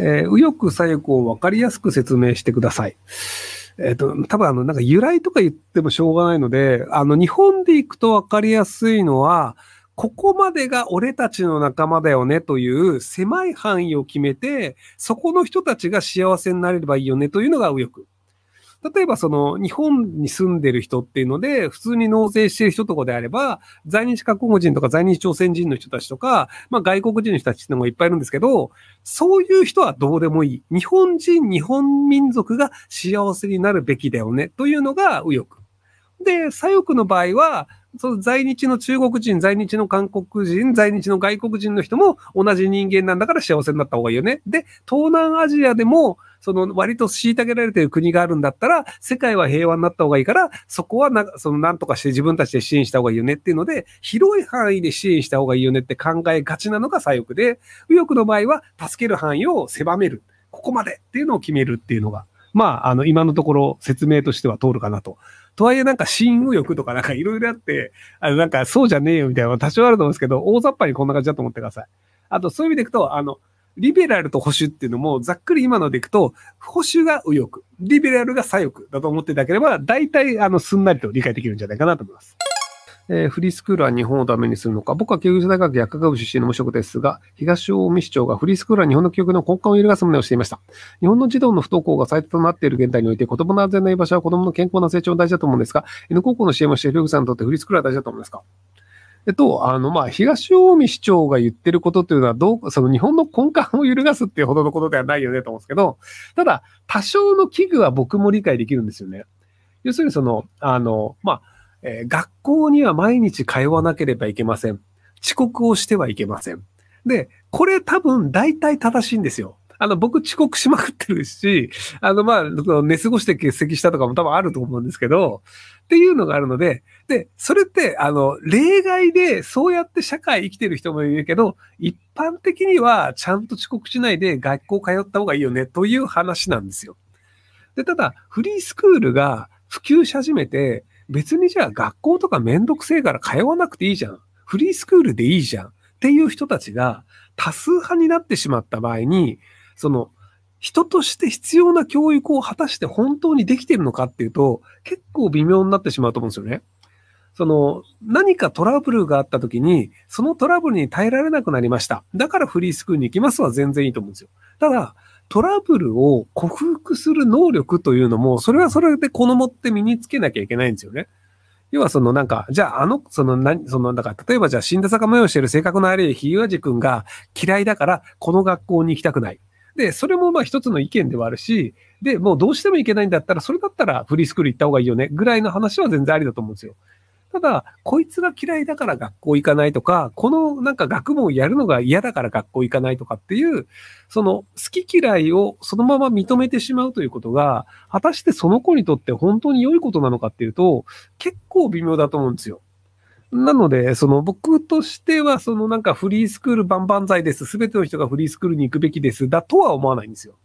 えー、右翼左翼を分かりやすく説明してください。えっ、ー、と、多分あの、なんか由来とか言ってもしょうがないので、あの、日本で行くと分かりやすいのは、ここまでが俺たちの仲間だよねという狭い範囲を決めて、そこの人たちが幸せになれればいいよねというのが右翼。例えばその日本に住んでる人っていうので、普通に納税してる人とかであれば、在日韓国人とか在日朝鮮人の人たちとか、まあ外国人の人たちっていうのもいっぱいいるんですけど、そういう人はどうでもいい。日本人、日本民族が幸せになるべきだよねというのが右翼。で、左翼の場合は、その在日の中国人、在日の韓国人、在日の外国人の人も同じ人間なんだから幸せになった方がいいよね。で、東南アジアでも、その割と虐げられてる国があるんだったら、世界は平和になった方がいいから、そこはな、その何とかして自分たちで支援した方がいいよねっていうので、広い範囲で支援した方がいいよねって考えがちなのが左翼で、右翼の場合は助ける範囲を狭める。ここまでっていうのを決めるっていうのが、まあ、あの、今のところ説明としては通るかなと。とはいえなんか新右翼とかなんかいろいろあって、あのなんかそうじゃねえよみたいなのは多少あると思うんですけど、大雑把にこんな感じだと思ってください。あとそういう意味でいくと、あの、リベラルと保守っていうのも、ざっくり今のでいくと、保守が右翼、リベラルが左翼だと思っていただければ、大体、あの、すんなりと理解できるんじゃないかなと思います。えー、フリースクールは日本をダメにするのか。僕は教育大学薬学部出身の無職ですが、東近江市長がフリースクールは日本の教育の根幹を揺るがす旨をしていました。日本の児童の不登校が最多となっている現代において、子供の安全な居場所は子供の健康な成長が大事だと思うんですが、N 高校の支援をしているフさんにとってフリースクールは大事だと思うんですかえっと、あの、まあ、東近江市長が言ってることっていうのは、どう、その日本の根幹を揺るがすっていうほどのことではないよねと思うんですけど、ただ、多少の危惧は僕も理解できるんですよね。要するにその、あの、まあ、えー、学校には毎日通わなければいけません。遅刻をしてはいけません。で、これ多分大体正しいんですよ。あの、僕遅刻しまくってるし、あの、まあ、寝過ごして欠席したとかも多分あると思うんですけど、っていうのがあるので、で、それって、あの、例外でそうやって社会生きてる人もいるけど、一般的にはちゃんと遅刻しないで学校通った方がいいよね、という話なんですよ。で、ただ、フリースクールが普及し始めて、別にじゃあ学校とかめんどくせえから通わなくていいじゃん。フリースクールでいいじゃん。っていう人たちが多数派になってしまった場合に、その、人として必要な教育を果たして本当にできてるのかっていうと、結構微妙になってしまうと思うんですよね。その、何かトラブルがあった時に、そのトラブルに耐えられなくなりました。だからフリースクールに行きますは全然いいと思うんですよ。ただ、トラブルを克服する能力というのも、それはそれで好もって身につけなきゃいけないんですよね。要はそのなんか、じゃああの、その何、その、だから例えばじゃあ死んだ坂模様してる性格の悪いひいわじ君が嫌いだからこの学校に行きたくない。で、それもまあ一つの意見ではあるし、で、もうどうしてもいけないんだったら、それだったらフリースクール行った方がいいよね、ぐらいの話は全然ありだと思うんですよ。ただ、こいつが嫌いだから学校行かないとか、このなんか学問をやるのが嫌だから学校行かないとかっていう、その好き嫌いをそのまま認めてしまうということが、果たしてその子にとって本当に良いことなのかっていうと、結構微妙だと思うんですよ。なので、その僕としては、そのなんかフリースクール万々歳です。すべての人がフリースクールに行くべきです。だとは思わないんですよ。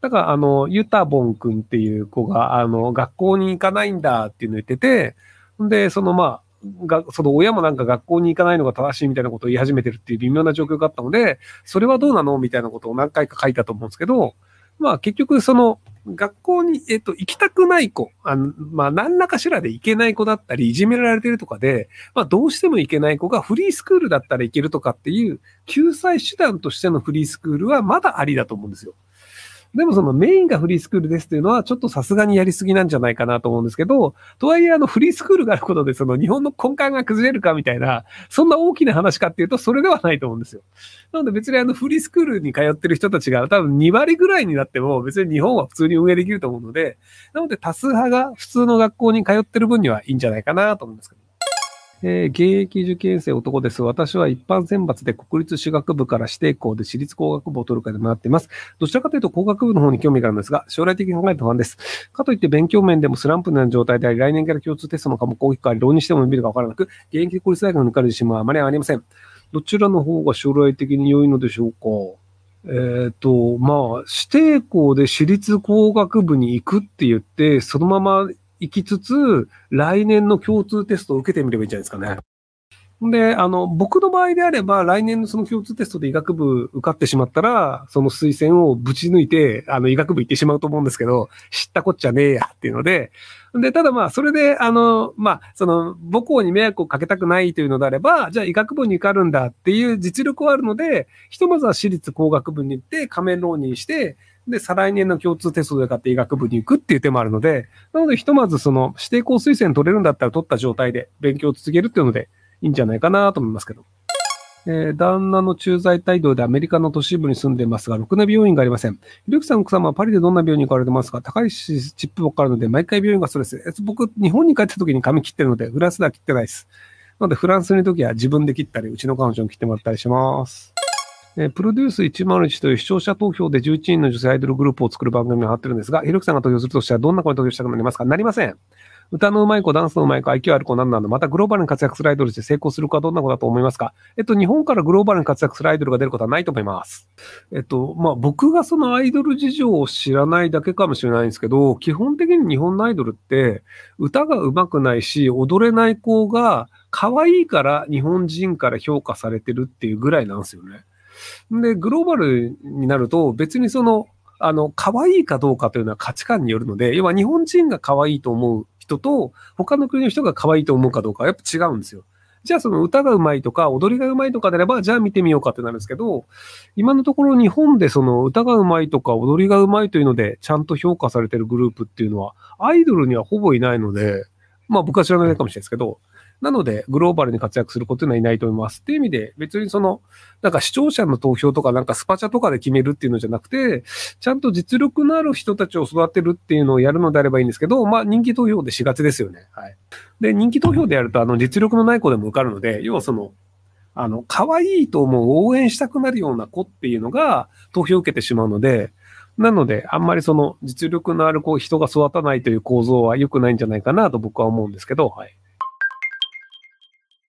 だから、あの、ユタボン君っていう子が、あの、学校に行かないんだっていうのを言ってて、で、そのまあ、が、その親もなんか学校に行かないのが正しいみたいなことを言い始めてるっていう微妙な状況があったので、それはどうなのみたいなことを何回か書いたと思うんですけど、まあ結局その学校に、えっと、行きたくない子、あのまあ何らかしらで行けない子だったり、いじめられてるとかで、まあどうしても行けない子がフリースクールだったら行けるとかっていう救済手段としてのフリースクールはまだありだと思うんですよ。でもそのメインがフリースクールですっていうのはちょっとさすがにやりすぎなんじゃないかなと思うんですけど、とはいえあのフリースクールがあることでその日本の根幹が崩れるかみたいな、そんな大きな話かっていうとそれではないと思うんですよ。なので別にあのフリースクールに通ってる人たちが多分2割ぐらいになっても別に日本は普通に運営できると思うので、なので多数派が普通の学校に通ってる分にはいいんじゃないかなと思うんですけど。えー、現役受験生男です。私は一般選抜で国立私学部から指定校で私立工学部を取るかで回っています。どちらかというと工学部の方に興味があるんですが、将来的に考えると不安です。かといって勉強面でもスランプのような状態であり、来年から共通テストの科目を大きくあり、浪人しても見るかわからなく、現役国立大学に受かる自信はあまりありません。どちらの方が将来的に良いのでしょうか？えっ、ー、と、まあ、指定校で私立工学部に行くって言って、そのまま行きつつ、来年の共通テストを受けてみればいいんじゃないですかね。で、あの、僕の場合であれば、来年のその共通テストで医学部受かってしまったら、その推薦をぶち抜いて、あの、医学部行ってしまうと思うんですけど、知ったこっちゃねえやっていうので、で、ただまあ、それで、あの、まあ、その、母校に迷惑をかけたくないというのであれば、じゃあ医学部に受かるんだっていう実力はあるので、ひとまずは私立工学部に行って仮面浪人して、で、再来年の共通テストで買って医学部に行くっていう手もあるので、なので、ひとまずその指定校推薦取れるんだったら取った状態で勉強を続けるっていうので、いいんじゃないかなと思いますけど。えー、旦那の駐在帯同でアメリカの都市部に住んでますが、ろくな病院がありません。ひろきさん奥様はパリでどんな病院に行かれてますか？高いしチップばっかあるので、毎回病院がストレス。僕、日本に帰った時に髪切ってるので、フランスでは切ってないです。なので、フランスにいる時は自分で切ったり、うちの彼女に切ってもらったりします。えプロデュース101という視聴者投票で11人の女性アイドルグループを作る番組があってるんですが、ひろきさんが投票するとしたらどんな子に投票したくなりますかなりません。歌の上手い子、ダンスの上手い子、IQ ある子なんなのまたグローバルに活躍するアイドルして成功する子はどんな子だと思いますかえっと、日本からグローバルに活躍するアイドルが出ることはないと思います。えっと、まあ、僕がそのアイドル事情を知らないだけかもしれないんですけど、基本的に日本のアイドルって、歌が上手くないし、踊れない子が可愛いから日本人から評価されてるっていうぐらいなんですよね。で、グローバルになると別にその、あの、可愛いかどうかというのは価値観によるので、要は日本人が可愛いと思う人と、他の国の人が可愛いと思うかどうかはやっぱ違うんですよ。じゃあその歌が上手いとか踊りが上手いとかであれば、じゃあ見てみようかってなるんですけど、今のところ日本でその歌が上手いとか踊りが上手いというので、ちゃんと評価されてるグループっていうのは、アイドルにはほぼいないので、まあ僕は知らないかもしれないですけど、なので、グローバルに活躍することにはいないと思います。っていう意味で、別にその、なんか視聴者の投票とか、なんかスパチャとかで決めるっていうのじゃなくて、ちゃんと実力のある人たちを育てるっていうのをやるのであればいいんですけど、まあ人気投票でしがちですよね。はい。で、人気投票でやると、あの、実力のない子でも受かるので、要はその、あの、可愛いと思う、応援したくなるような子っていうのが投票を受けてしまうので、なので、あんまりその実力のある子、人が育たないという構造は良くないんじゃないかなと僕は思うんですけど、はい。